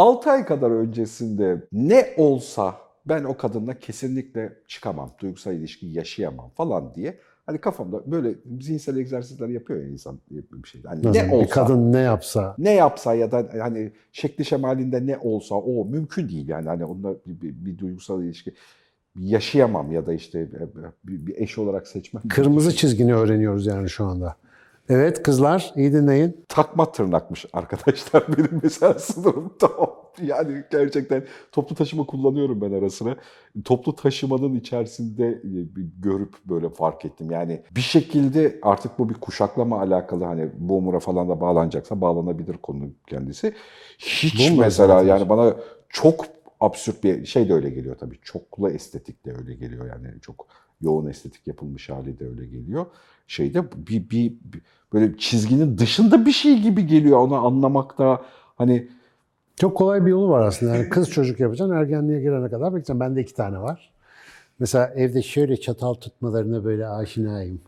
6 ay kadar öncesinde ne olsa ben o kadınla kesinlikle çıkamam, duygusal ilişki yaşayamam falan diye hani kafamda böyle zihinsel egzersizler yapıyor ya insan bir şey. Hani Nasıl? ne olsa, Bir kadın ne yapsa. ne yapsa ya da hani şekli şemalinde ne olsa o mümkün değil yani hani onunla bir, bir, bir duygusal ilişki yaşayamam ya da işte bir, bir eş olarak seçmem. Kırmızı çizgini öğreniyoruz yani şu anda. Evet kızlar iyi dinleyin. takma tırnakmış arkadaşlar benim mesela sınırımda. Yani gerçekten toplu taşıma kullanıyorum ben ara sıra. Toplu taşımanın içerisinde e, görüp böyle fark ettim. Yani bir şekilde artık bu bir kuşaklama alakalı hani boomer'a falan da bağlanacaksa bağlanabilir konu kendisi. Hiç Boomer mesela zaten. yani bana çok absürt bir şey de öyle geliyor tabii. Çoklu estetik de öyle geliyor yani çok yoğun estetik yapılmış hali de öyle geliyor. Şeyde bir, bir, bir böyle çizginin dışında bir şey gibi geliyor onu anlamakta hani Çok kolay bir yolu var aslında. Yani kız çocuk yapacaksın, ergenliğe girene kadar bekleyeceksin. Bende iki tane var. Mesela evde şöyle çatal tutmalarına böyle aşinayım.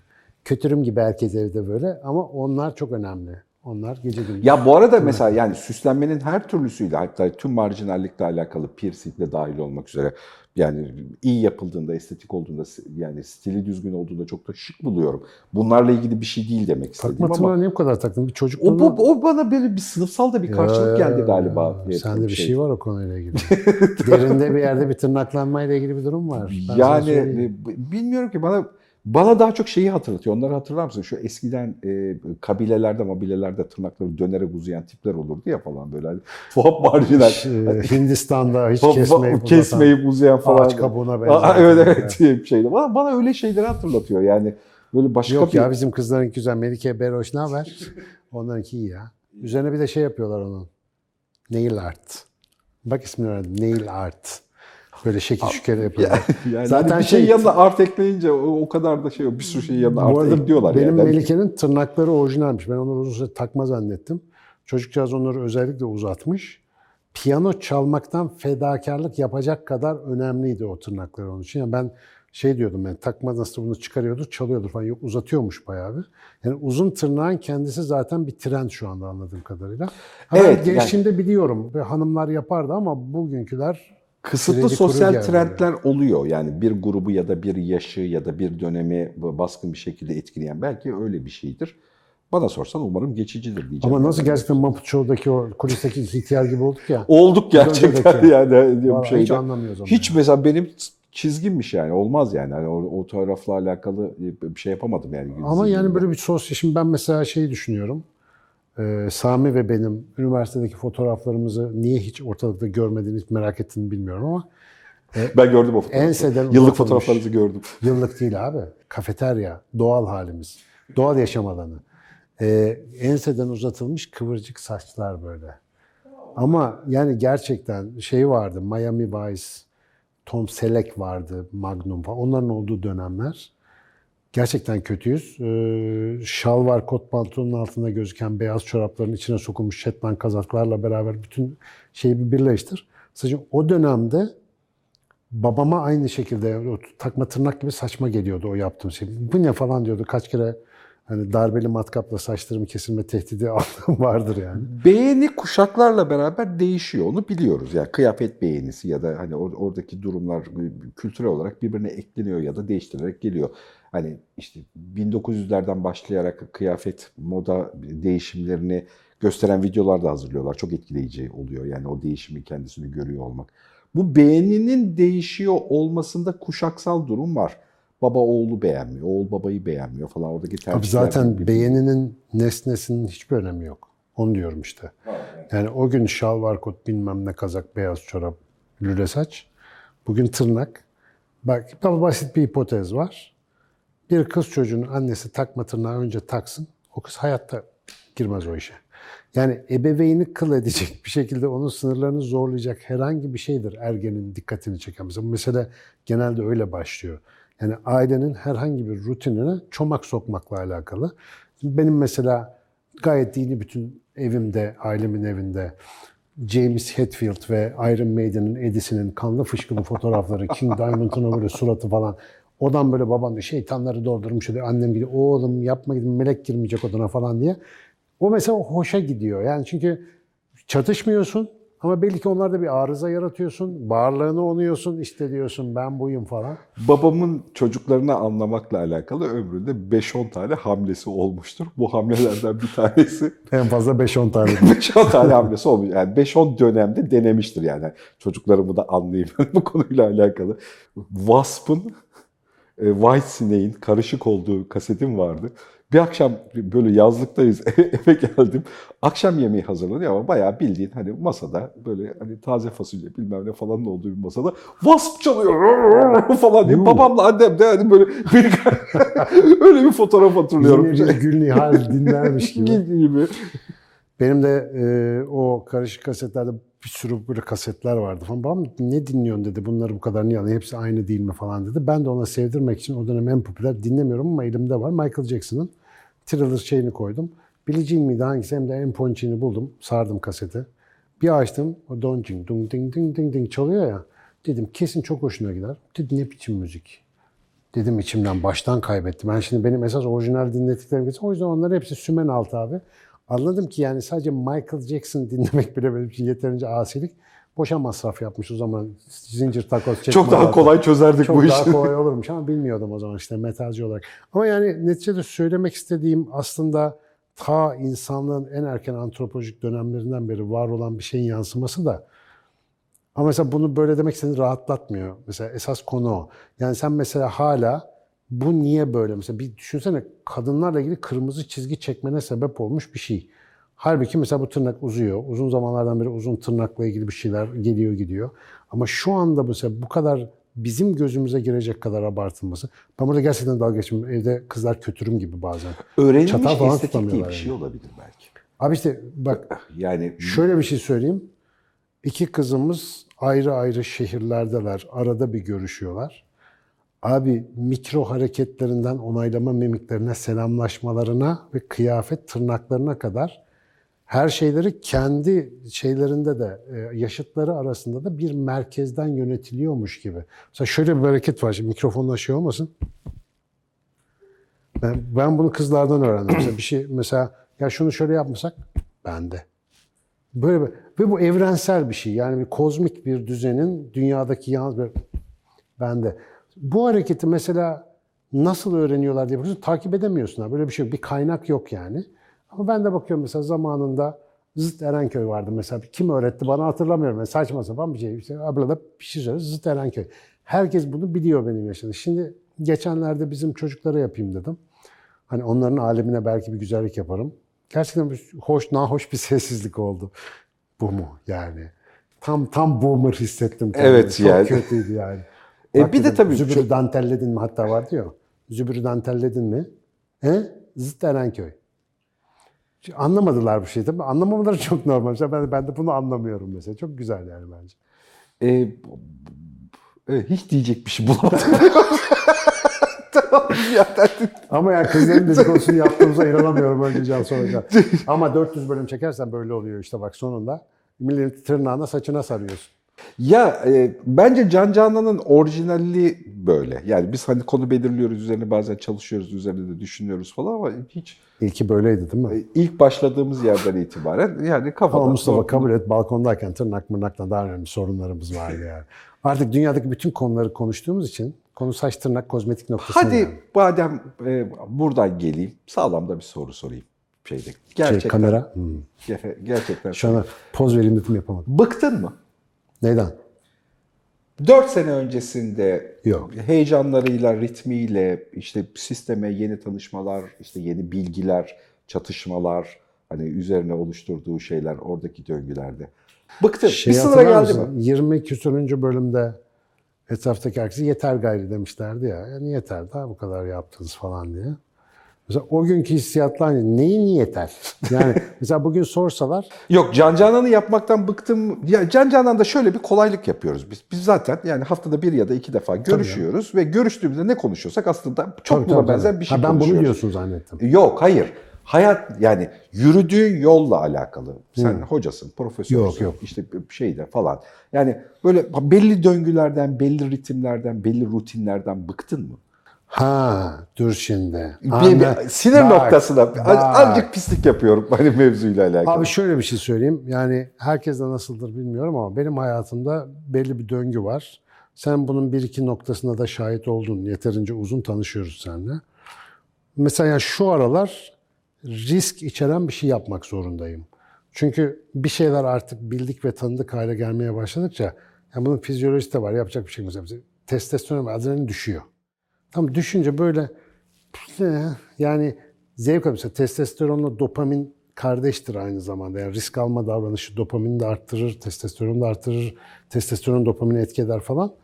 Kötürüm gibi herkes evde böyle ama onlar çok önemli. Onlar gece gündüz. ya bu arada mesela yani süslenmenin her türlüsüyle hatta tüm marjinallikle alakalı piercing dahil olmak üzere yani iyi yapıldığında, estetik olduğunda yani stili düzgün olduğunda çok da şık buluyorum. Bunlarla ilgili bir şey değil demek istedim Takma ama niye bu kadar taktın? Bir o, çocukluğuna... bu, o bana böyle bir sınıfsal da bir karşılık geldi galiba. Ya, Sende bir şey var o konuyla ilgili. Derinde bir yerde bir tırnaklanmayla ilgili bir durum var. Ben yani e, bilmiyorum ki bana bana daha çok şeyi hatırlatıyor. Onları hatırlar mısın? Şu eskiden e, kabilelerde, mobilelerde tırnakları dönerek uzayan tipler olurdu ya falan böyle. Hani, tuhaf marjinal. E, Hindistan'da hiç kesmeyip, kesmeyip uzayan falan. ağaç kabuğuna benzer. evet evet bir şeydi. Bana, bana öyle şeyleri hatırlatıyor yani. Böyle başka Yok bir... ya bizim kızların güzel. Melike Beroş ne haber? Onlarınki iyi ya. Üzerine bir de şey yapıyorlar onun. Nail art. Bak ismini öğrendim. Nail art. Böyle şekil şükür yapıyorlar. yani Zaten hani bir şey şey- yanına art ekleyince o, o kadar da şey yok. Bir sürü şey yanına art ekliyorlar. benim yani. Melike'nin tırnakları orijinalmiş. Ben onları uzun süre takma zannettim. Çocukcağız onları özellikle uzatmış. Piyano çalmaktan fedakarlık yapacak kadar önemliydi o tırnaklar onun için. Yani ben şey diyordum ben takma nasıl bunu çıkarıyordu, çalıyordu falan. Yok uzatıyormuş bayağı bir. Yani uzun tırnağın kendisi zaten bir trend şu anda anladığım kadarıyla. Ha, Evet, gençliğimde biliyorum. Ve hanımlar yapardı ama bugünküler Kısıtlı sosyal trendler oluyor. Yani bir grubu ya da bir yaşı ya da bir dönemi baskın bir şekilde etkileyen belki öyle bir şeydir. Bana sorsan umarım geçicidir diyeceğim. ama nasıl gerçekten Muppet Show'daki o kulisteki ihtiyar gibi olduk ya. Olduk gerçekten yani. Vallahi şeyde. hiç anlamıyoruz onu. Hiç yani. mesela benim çizgimmiş yani olmaz yani. Hani o, o tarafla alakalı bir şey yapamadım yani. Ama yani böyle bir sosyal... Şimdi ben mesela şeyi düşünüyorum. Ee, Sami ve benim üniversitedeki fotoğraflarımızı niye hiç ortalıkta görmediğini hiç merak ettiğini bilmiyorum ama ben gördüm o fotoğrafları. enseden Yıllık fotoğraflarınızı gördüm. Yıllık değil abi. Kafeterya, doğal halimiz. Doğal yaşam alanı. Ee, enseden uzatılmış kıvırcık saçlar böyle. Ama yani gerçekten şey vardı. Miami Vice, Tom Selleck vardı, Magnum falan. Onların olduğu dönemler. Gerçekten kötüyüz. Ee, şalvar kot pantolonun altında gözüken beyaz çorapların içine sokulmuş Shetland kazaklarla beraber bütün şeyi bir birleştir. Sadece o dönemde babama aynı şekilde o takma tırnak gibi saçma geliyordu o yaptığım şey. Bu ne falan diyordu. Kaç kere hani darbeli matkapla saçlarımı kesilme tehdidi aldığım vardır yani. Beğeni kuşaklarla beraber değişiyor. Onu biliyoruz. Yani kıyafet beğenisi ya da hani or- oradaki durumlar kültürel olarak birbirine ekleniyor ya da değiştirilerek geliyor. Hani işte 1900'lerden başlayarak kıyafet moda değişimlerini gösteren videolar da hazırlıyorlar. Çok etkileyici oluyor. Yani o değişimi kendisini görüyor olmak. Bu beğeninin değişiyor olmasında kuşaksal durum var. Baba oğlu beğenmiyor, oğul babayı beğenmiyor falan oradaki tercihler. Abi zaten birbirine- beğeninin nesnesinin hiçbir önemi yok. Onu diyorum işte. Yani o gün şalvar kot bilmem ne kazak beyaz çorap lüle saç. Bugün tırnak. Bak daha basit bir hipotez var. Bir kız çocuğunun annesi takma tırnağı önce taksın. O kız hayatta girmez o işe. Yani ebeveyni kıl edecek bir şekilde onun sınırlarını zorlayacak herhangi bir şeydir ergenin dikkatini çeken. Mesela bu mesele genelde öyle başlıyor. Yani ailenin herhangi bir rutinine çomak sokmakla alakalı. Benim mesela gayet dini bütün evimde, ailemin evinde James Hetfield ve Iron Maiden'in Eddie'sinin kanlı fışkılı fotoğrafları, King Diamond'ın böyle suratı falan. Odan böyle babam diyor şeytanları doldurmuş diyor. Annem gidiyor oğlum yapma gidin melek girmeyecek odana falan diye. O mesela hoşa gidiyor. Yani çünkü çatışmıyorsun Ama belli ki onlarda bir arıza yaratıyorsun. Varlığını onuyorsun. işte diyorsun ben buyum falan. Babamın çocuklarını anlamakla alakalı ömründe 5-10 tane hamlesi olmuştur. Bu hamlelerden bir tanesi En fazla 5-10 tane. 5-10 tane hamlesi olmuş. Yani 5-10 dönemde denemiştir yani. Çocuklarımı da anlayayım bu konuyla alakalı. Wasp'ın e, White Snake'in karışık olduğu kasetim vardı. Bir akşam böyle yazlıktayız eve geldim. Akşam yemeği hazırlanıyor ama bayağı bildiğin hani masada böyle hani taze fasulye bilmem ne falan olduğu bir masada Wasp çalıyor falan diye. Babamla annem de hani böyle bir, öyle bir fotoğraf hatırlıyorum. Bir Gül Nihal dinlermiş gibi. gibi. Benim de e, o karışık kasetlerde bir sürü böyle kasetler vardı falan. Babam ne dinliyorsun dedi. Bunları bu kadar niye alıyorsun? Hepsi aynı değil mi falan dedi. Ben de ona sevdirmek için o dönem en popüler dinlemiyorum ama elimde var. Michael Jackson'ın Thriller şeyini koydum. Billie Jean miydi hangisi? Hem de en ponçini buldum. Sardım kaseti. Bir açtım. O don ding dung ding ding ding ding çalıyor ya. Dedim kesin çok hoşuna gider. Dedi ne biçim müzik. Dedim içimden baştan kaybettim. Ben şimdi benim esas orijinal dinlettiklerim geçti. O yüzden onların hepsi sümen altı abi. Anladım ki yani sadece Michael Jackson dinlemek bile benim için yeterince asilik. Boşa masraf yapmış o zaman zincir takoz çekme. Çok daha zaten. kolay çözerdik Çok bu daha işi. kolay olurmuş ama bilmiyordum o zaman işte metalci olarak. Ama yani neticede söylemek istediğim aslında ta insanlığın en erken antropolojik dönemlerinden beri var olan bir şeyin yansıması da ama mesela bunu böyle demek seni rahatlatmıyor. Mesela esas konu o. Yani sen mesela hala bu niye böyle? Mesela bir düşünsene kadınlarla ilgili kırmızı çizgi çekmene sebep olmuş bir şey. Halbuki mesela bu tırnak uzuyor. Uzun zamanlardan beri uzun tırnakla ilgili bir şeyler geliyor gidiyor. Ama şu anda mesela bu kadar bizim gözümüze girecek kadar abartılması. Ben burada gerçekten dalga geçmiyorum. Evde kızlar kötürüm gibi bazen. Öğrenilmiş Çatal falan estetik diye bir şey yani. olabilir belki. Abi işte bak Yani Şöyle bir şey söyleyeyim. İki kızımız ayrı ayrı şehirlerdeler. Arada bir görüşüyorlar. Abi mikro hareketlerinden onaylama mimiklerine, selamlaşmalarına ve kıyafet tırnaklarına kadar her şeyleri kendi şeylerinde de e, yaşıtları arasında da bir merkezden yönetiliyormuş gibi. Mesela şöyle bir hareket var. Şimdi mikrofonla şey olmasın. Ben, ben bunu kızlardan öğrendim. Mesela bir şey mesela ya şunu şöyle yapmasak bende. Böyle bir- ve bu evrensel bir şey. Yani bir kozmik bir düzenin dünyadaki yalnız bir bende. Bu hareketi mesela nasıl öğreniyorlar diye bakıyorsun. Takip edemiyorsun. Böyle bir şey yok. Bir kaynak yok yani. Ama ben de bakıyorum mesela zamanında Zıt Erenköy vardı mesela. Kim öğretti bana hatırlamıyorum. Yani saçma sapan bir şey. İşte abla da bir şey söyledi. Zıt Erenköy. Herkes bunu biliyor benim yaşadığım. Şimdi geçenlerde bizim çocuklara yapayım dedim. Hani onların alemine belki bir güzellik yaparım. Gerçekten bir hoş, nahoş bir sessizlik oldu. Bu mu yani? Tam tam boomer hissettim. kendimi. Evet Çok yani. kötüydü yani. E, Bak bir de dedim, tabii Zübürü çok- dantelledin mi hatta vardı ya. Zübürü dantelledin mi? He? Zıt Erenköy. Anlamadılar bu şeyi tabii. Anlamamaları çok normal. Ben, ben de bunu anlamıyorum mesela. Çok güzel yani bence. e, evet, hiç diyecek bir şey bulamadım. tamam ya. Ama ya kızların dedikodusunu yaptığımıza inanamıyorum önce Can Sonuç'a. Ama 400 bölüm çekersen böyle oluyor işte bak sonunda. Milletin tırnağına saçına sarıyorsun. Ya e, bence Can Canan'ın orijinalliği böyle. Yani biz hani konu belirliyoruz üzerine bazen çalışıyoruz üzerine de düşünüyoruz falan ama hiç İlki böyleydi değil mi? e, ilk başladığımız yerden itibaren yani kafada Ama Mustafa kabul et balkondayken tırnak mırnakla daha önemli sorunlarımız vardı yani. Artık dünyadaki bütün konuları konuştuğumuz için konu saç tırnak kozmetik noktasına Hadi geldi. madem e, buradan geleyim sağlam da bir soru sorayım şeyde. Gerçekten. Şey, kamera. Hmm. Ge- Gerçekten. Şu an poz vereyim dedim yapamadım. Bıktın mı? Neyden? 4 sene öncesinde Yok. heyecanlarıyla, ritmiyle, işte sisteme yeni tanışmalar, işte yeni bilgiler, çatışmalar, hani üzerine oluşturduğu şeyler oradaki döngülerde. Bıktın. Şey bir sınıra hatırlar geldi mısın? mi? 20 küsürüncü bölümde etraftaki herkese yeter gayri demişlerdi ya. Yani yeter daha bu kadar yaptınız falan diye. Mesela o günkü hissiyatla aynı. Neyin yeter? Yani mesela bugün sorsalar Yok Can Canan'ı yapmaktan bıktım. Ya Can Canan'da şöyle bir kolaylık yapıyoruz biz. Biz zaten yani haftada bir ya da iki defa görüşüyoruz ve görüştüğümüzde ne konuşuyorsak aslında çok Tabii, buna tabii, benzer tabii. bir şey ha, ben bunu konuşuyoruz. diyorsun zannettim. Yok hayır. Hayat yani yürüdüğü yolla alakalı. Sen hocasın, profesörsün. Yok, yok. işte şeyde falan. Yani böyle belli döngülerden, belli ritimlerden, belli rutinlerden bıktın mı? Ha dur şimdi. Bir, bir sinir Bak, noktasına bak. azıcık pislik yapıyorum hani mevzuyla alakalı. Abi şöyle bir şey söyleyeyim. Yani herkes de nasıldır bilmiyorum ama benim hayatımda belli bir döngü var. Sen bunun bir iki noktasına da şahit oldun. Yeterince uzun tanışıyoruz seninle. Mesela şu aralar risk içeren bir şey yapmak zorundayım. Çünkü bir şeyler artık bildik ve tanıdık hale gelmeye başladıkça yani bunun fizyolojisi de var. Yapacak bir şey yok. Testosteron ve adrenalin düşüyor. Tam düşünce böyle yani zevk alıyor. Mesela testosteronla dopamin kardeştir aynı zamanda. Yani risk alma davranışı dopamini de arttırır, testosteronu da arttırır, testosteron dopamini etki eder falan.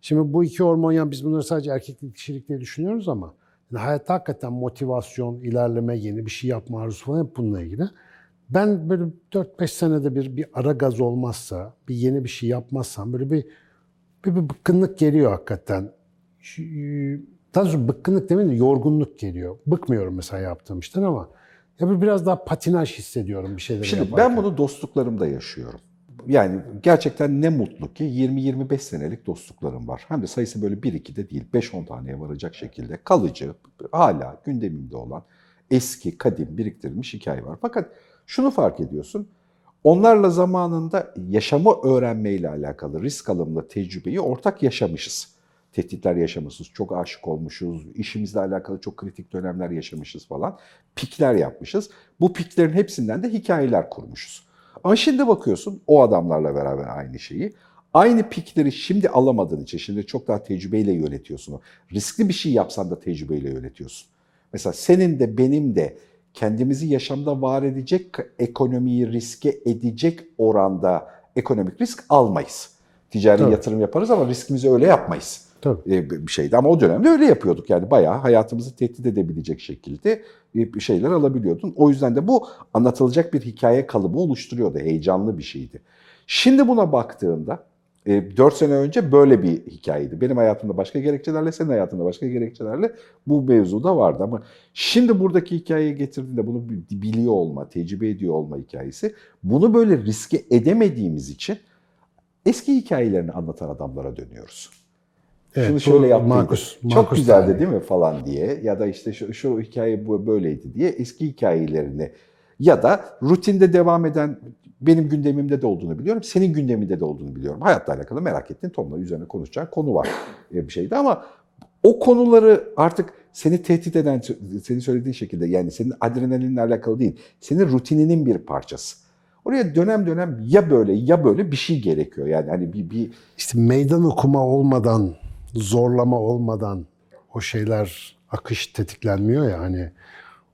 Şimdi bu iki hormon yani biz bunları sadece erkeklik kişilik diye düşünüyoruz ama yani hayatta hakikaten motivasyon, ilerleme, yeni bir şey yapma arzusu falan hep bununla ilgili. Ben böyle 4-5 senede bir bir ara gaz olmazsa, bir yeni bir şey yapmazsam böyle bir bir, bir bıkkınlık geliyor hakikaten. Şu- Daha doğrusu bıkkınlık demeyeyim de yorgunluk geliyor. Bıkmıyorum mesela yaptığım işten ama ya bir biraz daha patinaj hissediyorum bir şeyleri Şimdi yaparken. ben bunu dostluklarımda yaşıyorum. Yani gerçekten ne mutlu ki 20-25 senelik dostluklarım var. Hem de sayısı böyle 1-2 de değil 5-10 taneye varacak şekilde kalıcı, hala gündemimde olan eski, kadim biriktirilmiş hikaye var. Fakat şunu fark ediyorsun. Onlarla zamanında yaşamı öğrenmeyle alakalı risk alımla tecrübeyi ortak yaşamışız. Tehditler yaşamışız, çok aşık olmuşuz, işimizle alakalı çok kritik dönemler yaşamışız falan. Pikler yapmışız. Bu piklerin hepsinden de hikayeler kurmuşuz. Ama şimdi bakıyorsun o adamlarla beraber aynı şeyi. Aynı pikleri şimdi alamadığın için, şimdi çok daha tecrübeyle yönetiyorsun. Riskli bir şey yapsan da tecrübeyle yönetiyorsun. Mesela senin de benim de kendimizi yaşamda var edecek ekonomiyi riske edecek oranda ekonomik risk almayız. Ticari Tabii. yatırım yaparız ama riskimizi öyle yapmayız. Tabii. E, bir şeydi ama o dönemde öyle yapıyorduk. Yani bayağı hayatımızı tehdit edebilecek şekilde e, bir şeyler alabiliyordun. O yüzden de bu anlatılacak bir hikaye kalıbı oluşturuyordu. Heyecanlı bir şeydi. Şimdi buna baktığında 4 sene önce böyle bir hikayeydi. Benim hayatımda başka gerekçelerle, senin hayatında başka gerekçelerle bu mevzu da vardı. Ama şimdi buradaki hikayeye getirdiğinde bunu bi- biliyor olma, tecrübe ediyor olma hikayesi. Bunu böyle riske edemediğimiz için eski hikayelerini anlatan adamlara dönüyoruz. Evet, Şunu şöyle yaptıydı. Çok güzeldi tarihi. değil mi falan diye ya da işte şu, şu hikaye bu böyleydi diye eski hikayelerini ya da rutinde devam eden benim gündemimde de olduğunu biliyorum. Senin gündeminde de olduğunu biliyorum. Hayatla alakalı merak ettiğin tonla üzerine konuşacağın konu var e, bir şeydi ama o konuları artık seni tehdit eden, senin söylediğin şekilde yani senin adrenalinle alakalı değil, senin rutininin bir parçası. Oraya dönem dönem ya böyle ya böyle bir şey gerekiyor. Yani hani bir, bir İşte meydan okuma olmadan, zorlama olmadan o şeyler akış tetiklenmiyor ya hani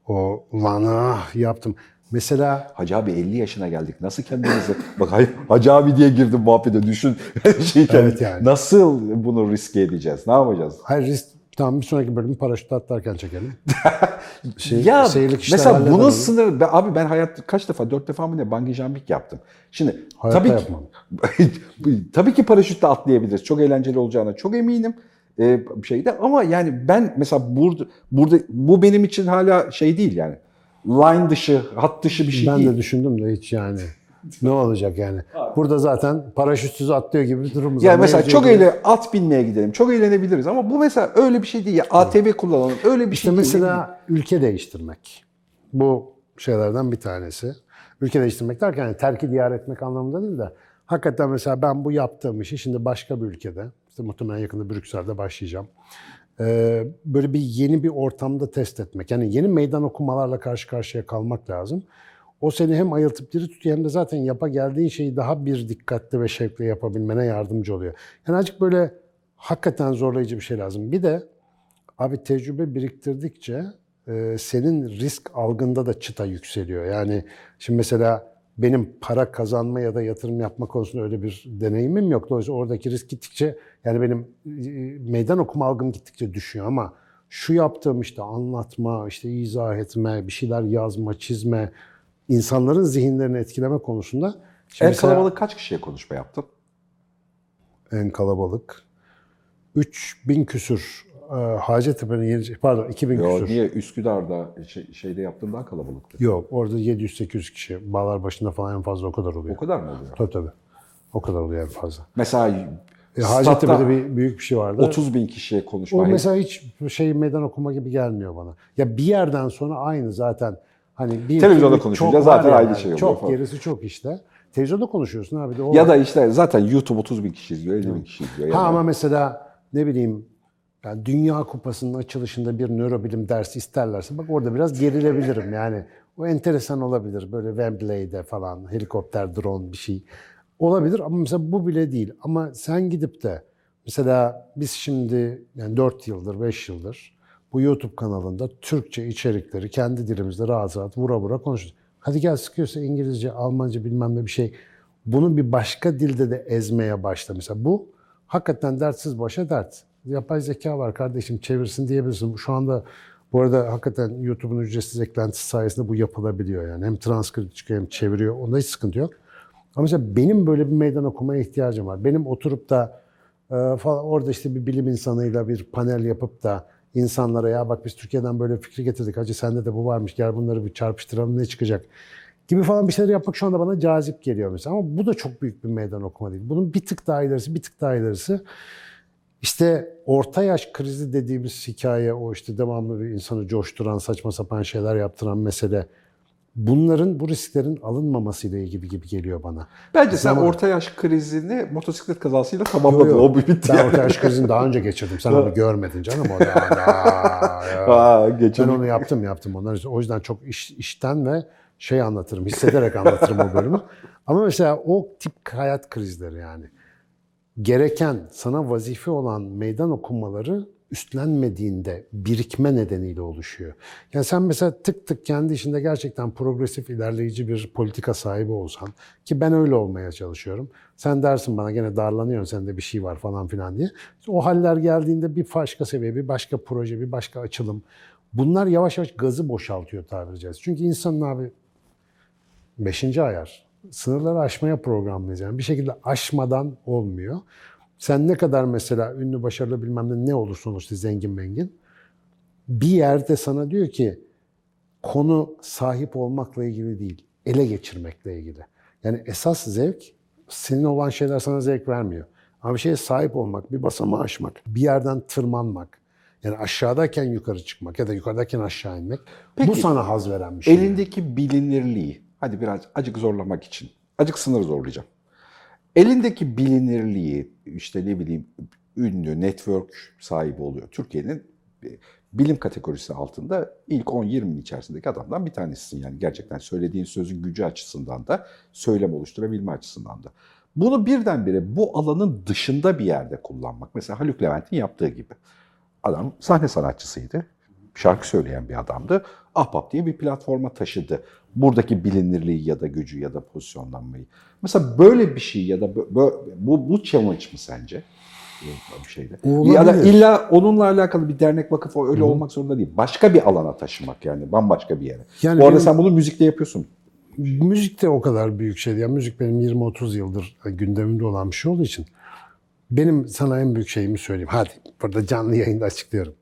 o lan ah yaptım. Mesela Hacı abi 50 yaşına geldik. Nasıl kendimizi... Bak Hacı abi diye girdim muhabbete düşün. şeyken, Evet yani. Nasıl bunu riske edeceğiz? Ne yapacağız? hayır risk tamam bir sonraki bölümü paraşütle atlarken çekelim. Şey, ya mesela bunun sınırı... Ben- Abi ben hayat kaç defa? Dört defa mı ne? Bungee jumping yaptım. Şimdi Hayatta tabii ki, yapmam. tabii ki paraşütle atlayabiliriz. Çok eğlenceli olacağına çok eminim. Bir şeyde ama yani ben mesela burada burada bu benim için hala şey değil yani. Line dışı, hat dışı bir şey ben değil. de düşündüm de hiç yani. Ne olacak yani? Burada zaten paraşütsüz atlıyor gibi bir durumumuz Ya var. mesela Mevzuya çok göre- eğle at binmeye gidelim. Çok eğlenebiliriz ama bu mesela öyle bir şey değil. Ya, ATV kullanalım. Öyle bir İşte şey değil. mesela ülke değiştirmek. Bu şeylerden bir tanesi. Ülke değiştirmek derken yani terki diyar etmek anlamında değil de hakikaten mesela ben bu yaptığım işi şimdi başka bir ülkede, işte muhtemelen yakında Brüksel'de başlayacağım. Ee, böyle bir yeni bir ortamda test etmek. Yani yeni meydan okumalarla karşı karşıya kalmak lazım. O seni hem ayıltıp diri tutuyor hem de zaten yapa geldiğin şeyi daha bir dikkatli ve şevkle yapabilmene yardımcı oluyor. Yani azıcık böyle hakikaten zorlayıcı bir şey lazım. Bir de Abi tecrübe biriktirdikçe e, senin risk algında da çıta yükseliyor. Yani şimdi mesela benim para kazanma ya da yatırım yapma konusunda öyle bir deneyimim yok. Dolayısıyla oradaki risk gittikçe yani benim e, meydan okuma algım gittikçe düşüyor ama şu yaptığım işte anlatma, işte izah etme, bir şeyler yazma, çizme, insanların zihinlerini etkileme konusunda şimdi En mesela kalabalık kaç kişiye konuşma yaptın? en kalabalık 3000 küsür e, Hacettepe'nin yeni pardon 2000 Yo, küsür. niye Üsküdar'da şey, şeyde yaptığın daha kalabalıktı. Yok orada 700-800 kişi. Bağlar başında falan en fazla o kadar oluyor. O kadar mı oluyor? Tabii tabii. O kadar oluyor en fazla. Mesela E, Hacettepe'de bir büyük bir şey vardı. 30 bin kişiye konuşma. O mesela hiç şey meydan okuma gibi gelmiyor bana. Ya bir yerden sonra aynı zaten. Hani bir Televizyonda konuşunca zaten var aynı yani. şey oluyor Çok falan. gerisi çok işte. Televizyonda konuşuyorsun abi de o. Ya da işte zaten YouTube 30 bin kişi izliyor, 50 bin kişi izliyor. ha Yani ama mesela ne bileyim yani Dünya Kupası'nın açılışında bir nörobilim dersi isterlerse bak orada biraz gerilebilirim yani. O enteresan olabilir. Böyle Wembley'de falan helikopter, drone bir şey olabilir ama mesela bu bile değil. Ama sen gidip de mesela biz şimdi yani 4 yıldır, 5 yıldır bu YouTube kanalında Türkçe içerikleri kendi dilimizde rahat rahat vura vura konuşuyoruz. Hadi gel sıkıyorsa İngilizce, Almanca bilmem ne bir şey. Bunu bir başka dilde de ezmeye başla. Mesela bu hakikaten dertsiz başa dert. Yapay zeka var kardeşim çevirsin diyebilirsin. Şu anda bu arada hakikaten YouTube'un ücretsiz eklentisi sayesinde bu yapılabiliyor yani. Hem transkript çıkıyor hem çeviriyor. Onda hiç sıkıntı yok. Ama mesela benim böyle bir meydan okumaya ihtiyacım var. Benim oturup da e, falan orada işte bir bilim insanıyla bir panel yapıp da insanlara ya bak biz Türkiye'den böyle fikri getirdik. Hacı sende de bu varmış. Gel bunları bir çarpıştıralım ne çıkacak gibi falan bir şeyler yapmak şu anda bana cazip geliyor mesela. Ama bu da çok büyük bir meydan okuma değil. Bunun bir tık daha ilerisi, bir tık daha ilerisi. İşte orta yaş krizi dediğimiz hikaye, o işte devamlı bir insanı coşturan, saçma sapan şeyler yaptıran mesele. Bunların, bu risklerin alınmamasıyla ilgili gibi geliyor bana. Bence sen Zaman- orta yaş krizini motosiklet kazasıyla tamamladın. Yo, yo. O bitti Ben yani. orta yaş krizini daha önce geçirdim. Sen onu görmedin canım. O da, Aa, Ben onu yaptım yaptım. Onlar o yüzden çok iş, işten ve şey anlatırım, hissederek anlatırım o bölümü. Ama mesela o tip hayat krizleri yani. Gereken, sana vazife olan meydan okumaları üstlenmediğinde birikme nedeniyle oluşuyor. Yani sen mesela tık tık kendi işinde gerçekten progresif, ilerleyici bir politika sahibi olsan ki ben öyle olmaya çalışıyorum. Sen dersin bana gene darlanıyorsun, sende bir şey var falan filan diye. O haller geldiğinde bir başka seviye, bir başka proje, bir başka açılım. Bunlar yavaş yavaş gazı boşaltıyor tabiri caizse. Çünkü insanın abi beşinci ayar. Sınırları aşmaya programlıyız. Bir şekilde aşmadan olmuyor. Sen ne kadar mesela ünlü, başarılı bilmem ne ne olur sonuçta zengin mengin. Bir yerde sana diyor ki konu sahip olmakla ilgili değil, ele geçirmekle ilgili. Yani esas zevk senin olan şeyler sana zevk vermiyor. Ama bir şeye sahip olmak, bir basamağı aşmak, bir yerden tırmanmak, yani aşağıdayken yukarı çıkmak ya da yukarıdayken aşağı inmek bu Peki, sana haz veren bir şey. Elindeki bilinirliği, hadi biraz acık zorlamak için, acık sınır zorlayacağım. Elindeki bilinirliği, işte ne bileyim ünlü, network sahibi oluyor. Türkiye'nin bilim kategorisi altında ilk 10-20'nin içerisindeki adamdan bir tanesisin. Yani gerçekten söylediğin sözün gücü açısından da, söylem oluşturabilme açısından da. Bunu birdenbire bu alanın dışında bir yerde kullanmak. Mesela Haluk Levent'in yaptığı gibi. Adam sahne sanatçısıydı. Şarkı söyleyen bir adamdı. Ahbap diye bir platforma taşıdı. Buradaki bilinirliği ya da gücü ya da pozisyonlanmayı. Mesela böyle bir şey ya da bu, bu challenge mı sence? Bir şeyde. Olabilir. Ya da illa onunla alakalı bir dernek vakıf öyle olmak zorunda değil. Başka bir alana taşımak yani bambaşka bir yere. Yani Bu arada benim- sen bunu müzikte yapıyorsun. Müzik de o kadar büyük şey. Yani müzik benim 20-30 yıldır gündemimde olan bir şey olduğu için benim sana en büyük şeyimi söyleyeyim. Hadi burada canlı yayında açıklıyorum.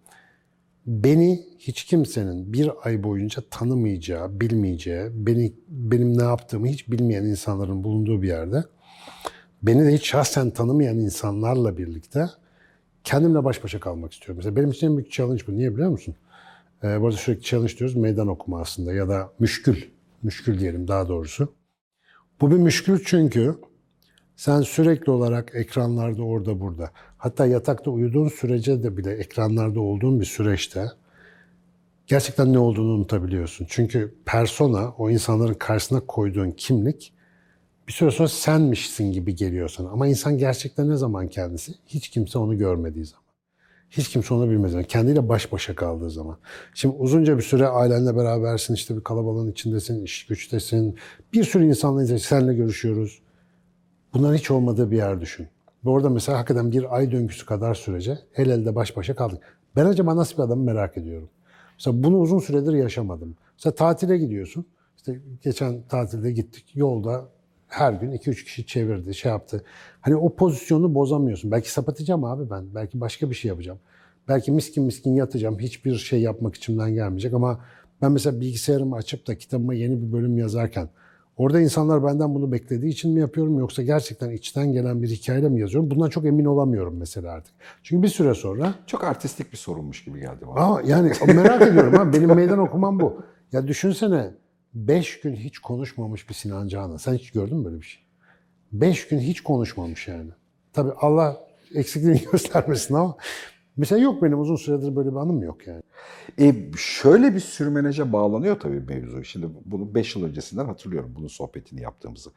Beni hiç kimsenin bir ay boyunca tanımayacağı, bilmeyeceği, beni benim ne yaptığımı hiç bilmeyen insanların bulunduğu bir yerde beni de hiç şahsen tanımayan insanlarla birlikte kendimle baş başa kalmak istiyorum. Mesela benim için en büyük challenge bu. Niye biliyor musun? Ee, bu arada sürekli challenge diyoruz. Meydan okuma aslında ya da müşkül. Müşkül diyelim daha doğrusu. Bu bir müşkül çünkü sen sürekli olarak ekranlarda orada burada. Hatta yatakta uyuduğun sürece de bile ekranlarda olduğun bir süreçte gerçekten ne olduğunu unutabiliyorsun. Çünkü persona, o insanların karşısına koyduğun kimlik bir süre sonra senmişsin gibi geliyor sana. Ama insan gerçekten ne zaman kendisi? Hiç kimse onu görmediği zaman. Hiç kimse onu bilmez. Yani kendiyle baş başa kaldığı zaman. Şimdi uzunca bir süre ailenle berabersin, işte bir kalabalığın içindesin, iş güçtesin. Bir sürü insanla seninle görüşüyoruz. Bunların hiç olmadığı bir yer düşün. Ve orada mesela hakikaten bir ay döngüsü kadar sürece el elde baş başa kaldık. Ben acaba nasıl bir adamı merak ediyorum. Mesela bunu uzun süredir yaşamadım. Mesela tatile gidiyorsun. İşte geçen tatilde gittik. Yolda her gün 2-3 kişi çevirdi, şey yaptı. Hani o pozisyonu bozamıyorsun. Belki sapatacağım abi ben. Belki başka bir şey yapacağım. Belki miskin miskin yatacağım. Hiçbir şey yapmak içimden gelmeyecek ama ben mesela bilgisayarımı açıp da kitabıma yeni bir bölüm yazarken Orada insanlar benden bunu beklediği için mi yapıyorum yoksa gerçekten içten gelen bir hikayeyle mi yazıyorum? Bundan çok emin olamıyorum mesela artık. Çünkü bir süre sonra Çok artistik bir sorunmuş gibi geldi bana. Aa, yani merak ediyorum ha benim meydan okumam bu. Ya düşünsene 5 gün hiç konuşmamış bir Sinan Canan. Sen hiç gördün mü böyle bir şey? 5 gün hiç konuşmamış yani. Tabii Allah eksikliğini göstermesin ama mesela yok benim uzun süredir böyle bir anım yok yani. E, şöyle bir sürmeneje bağlanıyor tabii mevzu. Şimdi bunu 5 yıl öncesinden hatırlıyorum bunun sohbetini yaptığımızı.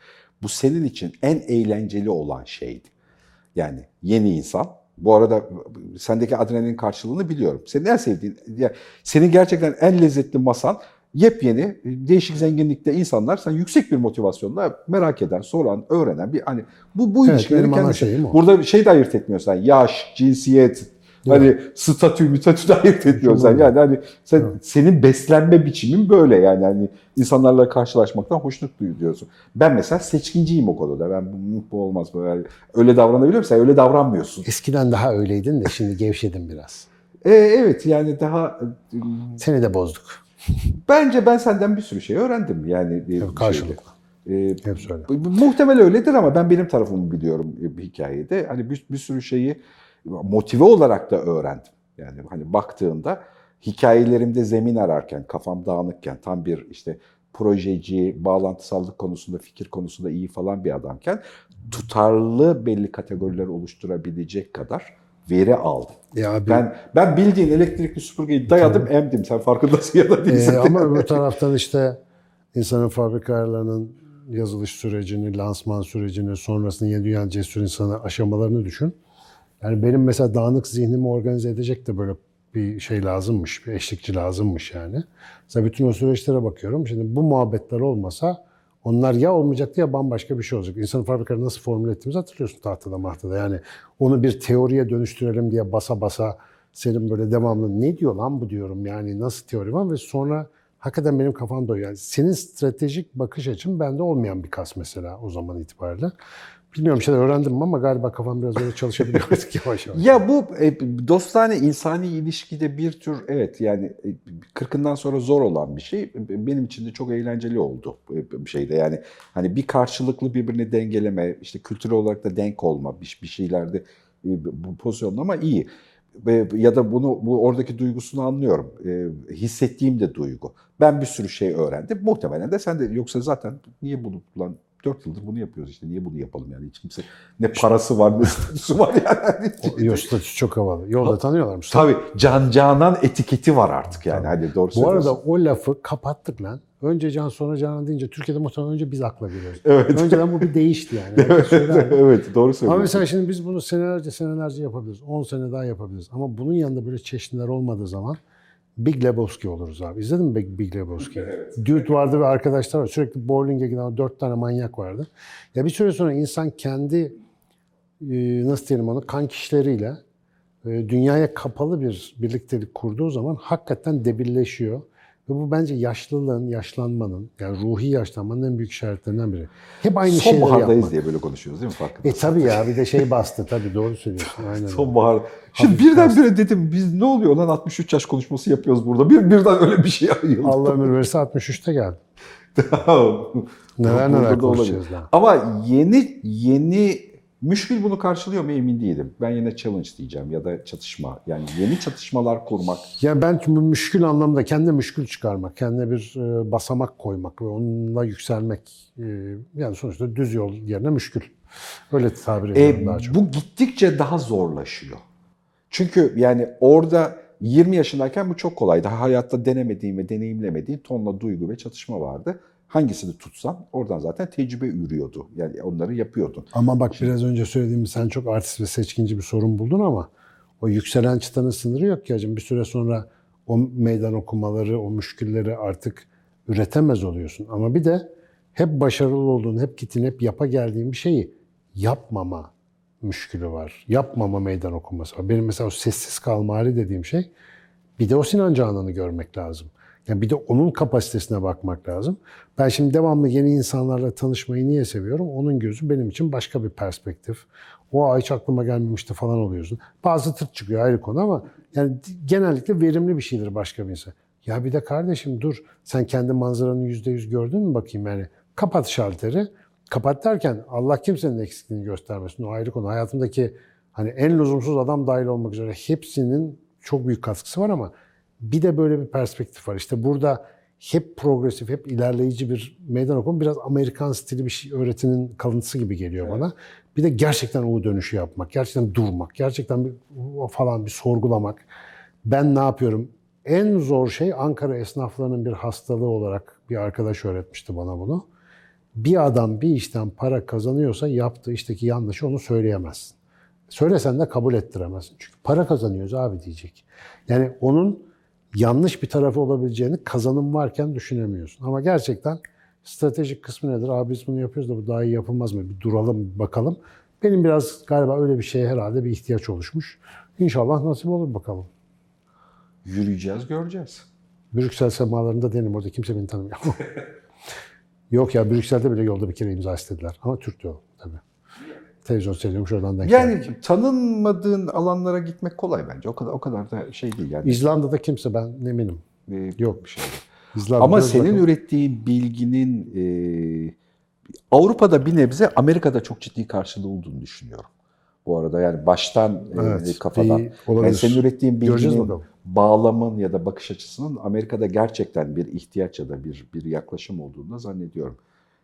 Bu senin için en eğlenceli olan şeydi. Yani yeni insan. Bu arada sendeki adrenalin karşılığını biliyorum. Senin en sevdiğin, senin gerçekten en lezzetli masan yepyeni, değişik zenginlikte insanlar sen yüksek bir motivasyonla merak eden, soran, öğrenen bir hani bu bu Evet, ilişkileri kendisi. şeyim o. Burada şey de ayırt etmiyorsun. sen, Yaş, cinsiyet, hani statü, mütatü ayırt etmiyorsun. sen. Yani hani sen, senin beslenme biçimin böyle yani hani insanlarla karşılaşmaktan hoşnut duyuyorsun. Ben mesela seçkinciyim o konuda. Ben bu, bu olmaz böyle öyle davranabiliyorum. Sen öyle davranmıyorsun. Eskiden daha öyleydin de şimdi gevşedin biraz. E, evet yani daha Seni de bozduk. bence ben senden bir sürü şey öğrendim yani e, şeyde. Karşılıklı. E, Hep söyle. Muhtemel öyledir ama ben benim tarafımı biliyorum bir hikayede. Hani bir, bir sürü şeyi motive olarak da öğrendim. Yani hani baktığında hikayelerimde zemin ararken, kafam dağınıkken, tam bir işte projeci, bağlantısallık konusunda, fikir konusunda iyi falan bir adamken tutarlı belli kategoriler oluşturabilecek kadar veri aldım. Ya bir- Ben ben bildiğin elektrikli süpürgeyi dayadım, emdim. Sen farkındasın ya da değilsin. Ee, ama öbür taraftan işte insanın fabrika ayarlarının yazılış sürecini, lansman sürecini, sonrasında yeni dünya cesur insanı aşamalarını düşün. Yani benim mesela dağınık zihnimi organize edecek de böyle bir şey lazımmış, bir eşlikçi lazımmış yani. Mesela bütün o süreçlere bakıyorum. Şimdi bu muhabbetler olmasa onlar ya olmayacaktı ya bambaşka bir şey olacak. İnsanın fabrikaları nasıl formüle ettiğimizi hatırlıyorsun tahtada mahtada. Yani onu bir teoriye dönüştürelim diye basa basa senin böyle devamlı ne diyor lan bu diyorum yani nasıl teori var ve sonra hakikaten benim kafam doyuyor. Yani senin stratejik bakış açın bende olmayan bir kas mesela o zaman itibariyle. Bilmiyorum şeyler öğrendim ama galiba kafam biraz öyle çalışabiliyor artık yavaş yavaş. Ya bu e, dostane insani ilişkide bir tür evet yani e, kırkından sonra zor olan bir şey. Benim için de çok eğlenceli oldu e, bir şeyde. Yani hani bir karşılıklı birbirini dengeleme, işte kültürel olarak da denk olma, bir, bir şeylerde e, bu pozisyonlama iyi. Ya da bunu bu oradaki duygusunu anlıyorum. E, hissettiğim de duygu. Ben bir sürü şey öğrendim. Muhtemelen de sen de yoksa zaten niye bunu lan 4 yıldır bunu yapıyoruz işte. Niye bunu yapalım yani? Hiç kimse ne parası var ne statüsü var yani. Yo, statüsü çok havalı. Yolda tanıyorlar Mustafa. Tabii Can Canan etiketi var artık yani. Hadi doğru Bu arada o lafı kapattık lan. Önce Can sonra Canan deyince Türkiye'de muhtemelen önce biz akla geliyoruz. Evet. Önceden bu bir değişti yani. Söylerdi. evet doğru Ama söylüyorsun. mesela şimdi biz bunu senelerce senelerce yapabiliriz. 10 sene daha yapabiliriz. Ama bunun yanında böyle çeşitler olmadığı zaman Big Lebowski oluruz abi. İzledin mi Big, Big Lebowski? Dude vardı ve arkadaşlar var. Sürekli bowling'e giden dört tane manyak vardı. Ya bir süre sonra insan kendi e, nasıl diyelim onu kan kişileriyle e, dünyaya kapalı bir birliktelik kurduğu zaman hakikaten debilleşiyor. Ve bu bence yaşlılığın, yaşlanmanın, yani ruhi yaşlanmanın en büyük işaretlerinden biri. Hep aynı şeyleri Sonbahardayız yapmak. diye böyle konuşuyoruz değil mi farkında? E tabii ya bir de şey bastı tabii doğru söylüyorsun. Aynen. Sonbahar. Şimdi birdenbire dedim biz ne oluyor lan 63 yaş konuşması yapıyoruz burada. Bir birden öyle bir şey ayıldı. Allah ömür verirse 63'te geldi. Neler neler konuşacağız. Ama yeni yeni müşkül bunu karşılıyor mu emin değilim. Ben yine challenge diyeceğim ya da çatışma. Yani yeni çatışmalar kurmak. Ya ben bu müşkül anlamda kendine müşkül çıkarmak, kendine bir e, basamak koymak ve onunla yükselmek. e, yani sonuçta düz yol yerine müşkül. Öyle tabir ediyorum E, daha çok. bu gittikçe daha zorlaşıyor. Çünkü yani orada 20 yaşındayken bu çok kolay. Daha hayatta denemediğin ve deneyimlemediğin tonla duygu ve çatışma vardı. Hangisini tutsan oradan zaten tecrübe ürüyordu. Yani onları yapıyordun. Ama bak biraz önce söylediğim sen çok artist ve seçkinci bir sorun buldun ama o yükselen çıtanın sınırı yok ki hacım. Bir süre sonra o meydan okumaları, o müşkülleri artık üretemez oluyorsun. Ama bir de hep başarılı olduğun, hep gittin, hep yapa geldiğin bir şeyi yapmama müşkülü var. Yapmama meydan okuması var. Benim mesela o sessiz kalma hali dediğim şey bir de o Sinan Canan'ı görmek lazım. Yani bir de onun kapasitesine bakmak lazım. Ben şimdi devamlı yeni insanlarla tanışmayı niye seviyorum? Onun gözü benim için başka bir perspektif. O hiç aklıma gelmemişti falan oluyorsun. Bazı tırt çıkıyor ayrı konu ama yani genellikle verimli bir şeydir başka bir insan. Ya bir de kardeşim dur sen kendi manzaranı yüzde yüz gördün mü bakayım yani Kapat şalteri. Kapat derken Allah kimsenin eksikliğini göstermesin. O ayrı konu. Hayatımdaki hani en lüzumsuz adam dahil olmak üzere hepsinin çok büyük katkısı var ama bir de böyle bir perspektif var. İşte burada hep progresif, hep ilerleyici bir meydan okuma. Biraz Amerikan stili bir şey, öğretinin kalıntısı gibi geliyor bana. Bir de gerçekten o dönüşü yapmak, gerçekten durmak, gerçekten bir falan bir sorgulamak. Ben ne yapıyorum? En zor şey Ankara esnaflarının bir hastalığı olarak bir arkadaş öğretmişti bana bunu. Bir adam bir işten para kazanıyorsa yaptığı işteki yanlışı onu söyleyemezsin. Söylesen de kabul ettiremezsin. Çünkü para kazanıyoruz abi diyecek. Yani onun yanlış bir tarafı olabileceğini kazanım varken düşünemiyorsun. Ama gerçekten stratejik kısmı nedir? Abi biz bunu yapıyoruz da bu daha iyi yapılmaz mı? Bir duralım, bir bakalım. Benim biraz galiba öyle bir şeye herhalde bir ihtiyaç oluşmuş. İnşallah nasip olur bakalım. Yürüyeceğiz, göreceğiz. Brüksel semalarında dedim orada kimse beni tanımıyor. Yok ya Brüksel'de bile yolda bir kere imza istediler. Ama Türk'tü o tabii. Televizyon seyrediyorum şuradan denk Yani geldi. tanınmadığın alanlara gitmek kolay bence. O kadar o kadar da şey değil yani. İzlanda'da kimse ben eminim. Ee, Yok. bir şey. İzlanda Ama senin bakalım. ürettiğin bilginin e, Avrupa'da bir nebze Amerika'da çok ciddi karşılığı olduğunu düşünüyorum. Bu arada yani baştan e, Evet, kafadan. iyi olabilir. Yani senin ürettiğin bilginin bağlamın ya da bakış açısının Amerika'da gerçekten bir ihtiyaç ya da bir bir yaklaşım olduğunu da zannediyorum.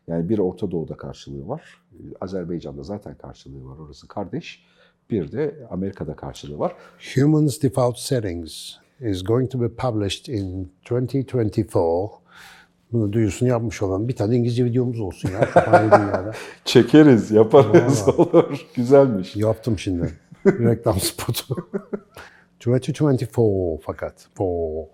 Yani bir Orta Doğu'da karşılığı var. Azerbaycan'da zaten karşılığı var. Orası kardeş. Bir de Amerika'da karşılığı var. Humans Default Settings is going to be published in 2024. Bunu duyusunu yapmış olan bir tane İngilizce videomuz olsun ya. Dünyada. Çekeriz, yaparız olur. Güzelmiş. Yaptım şimdi. Reklam spotu. 2024 fakat. For.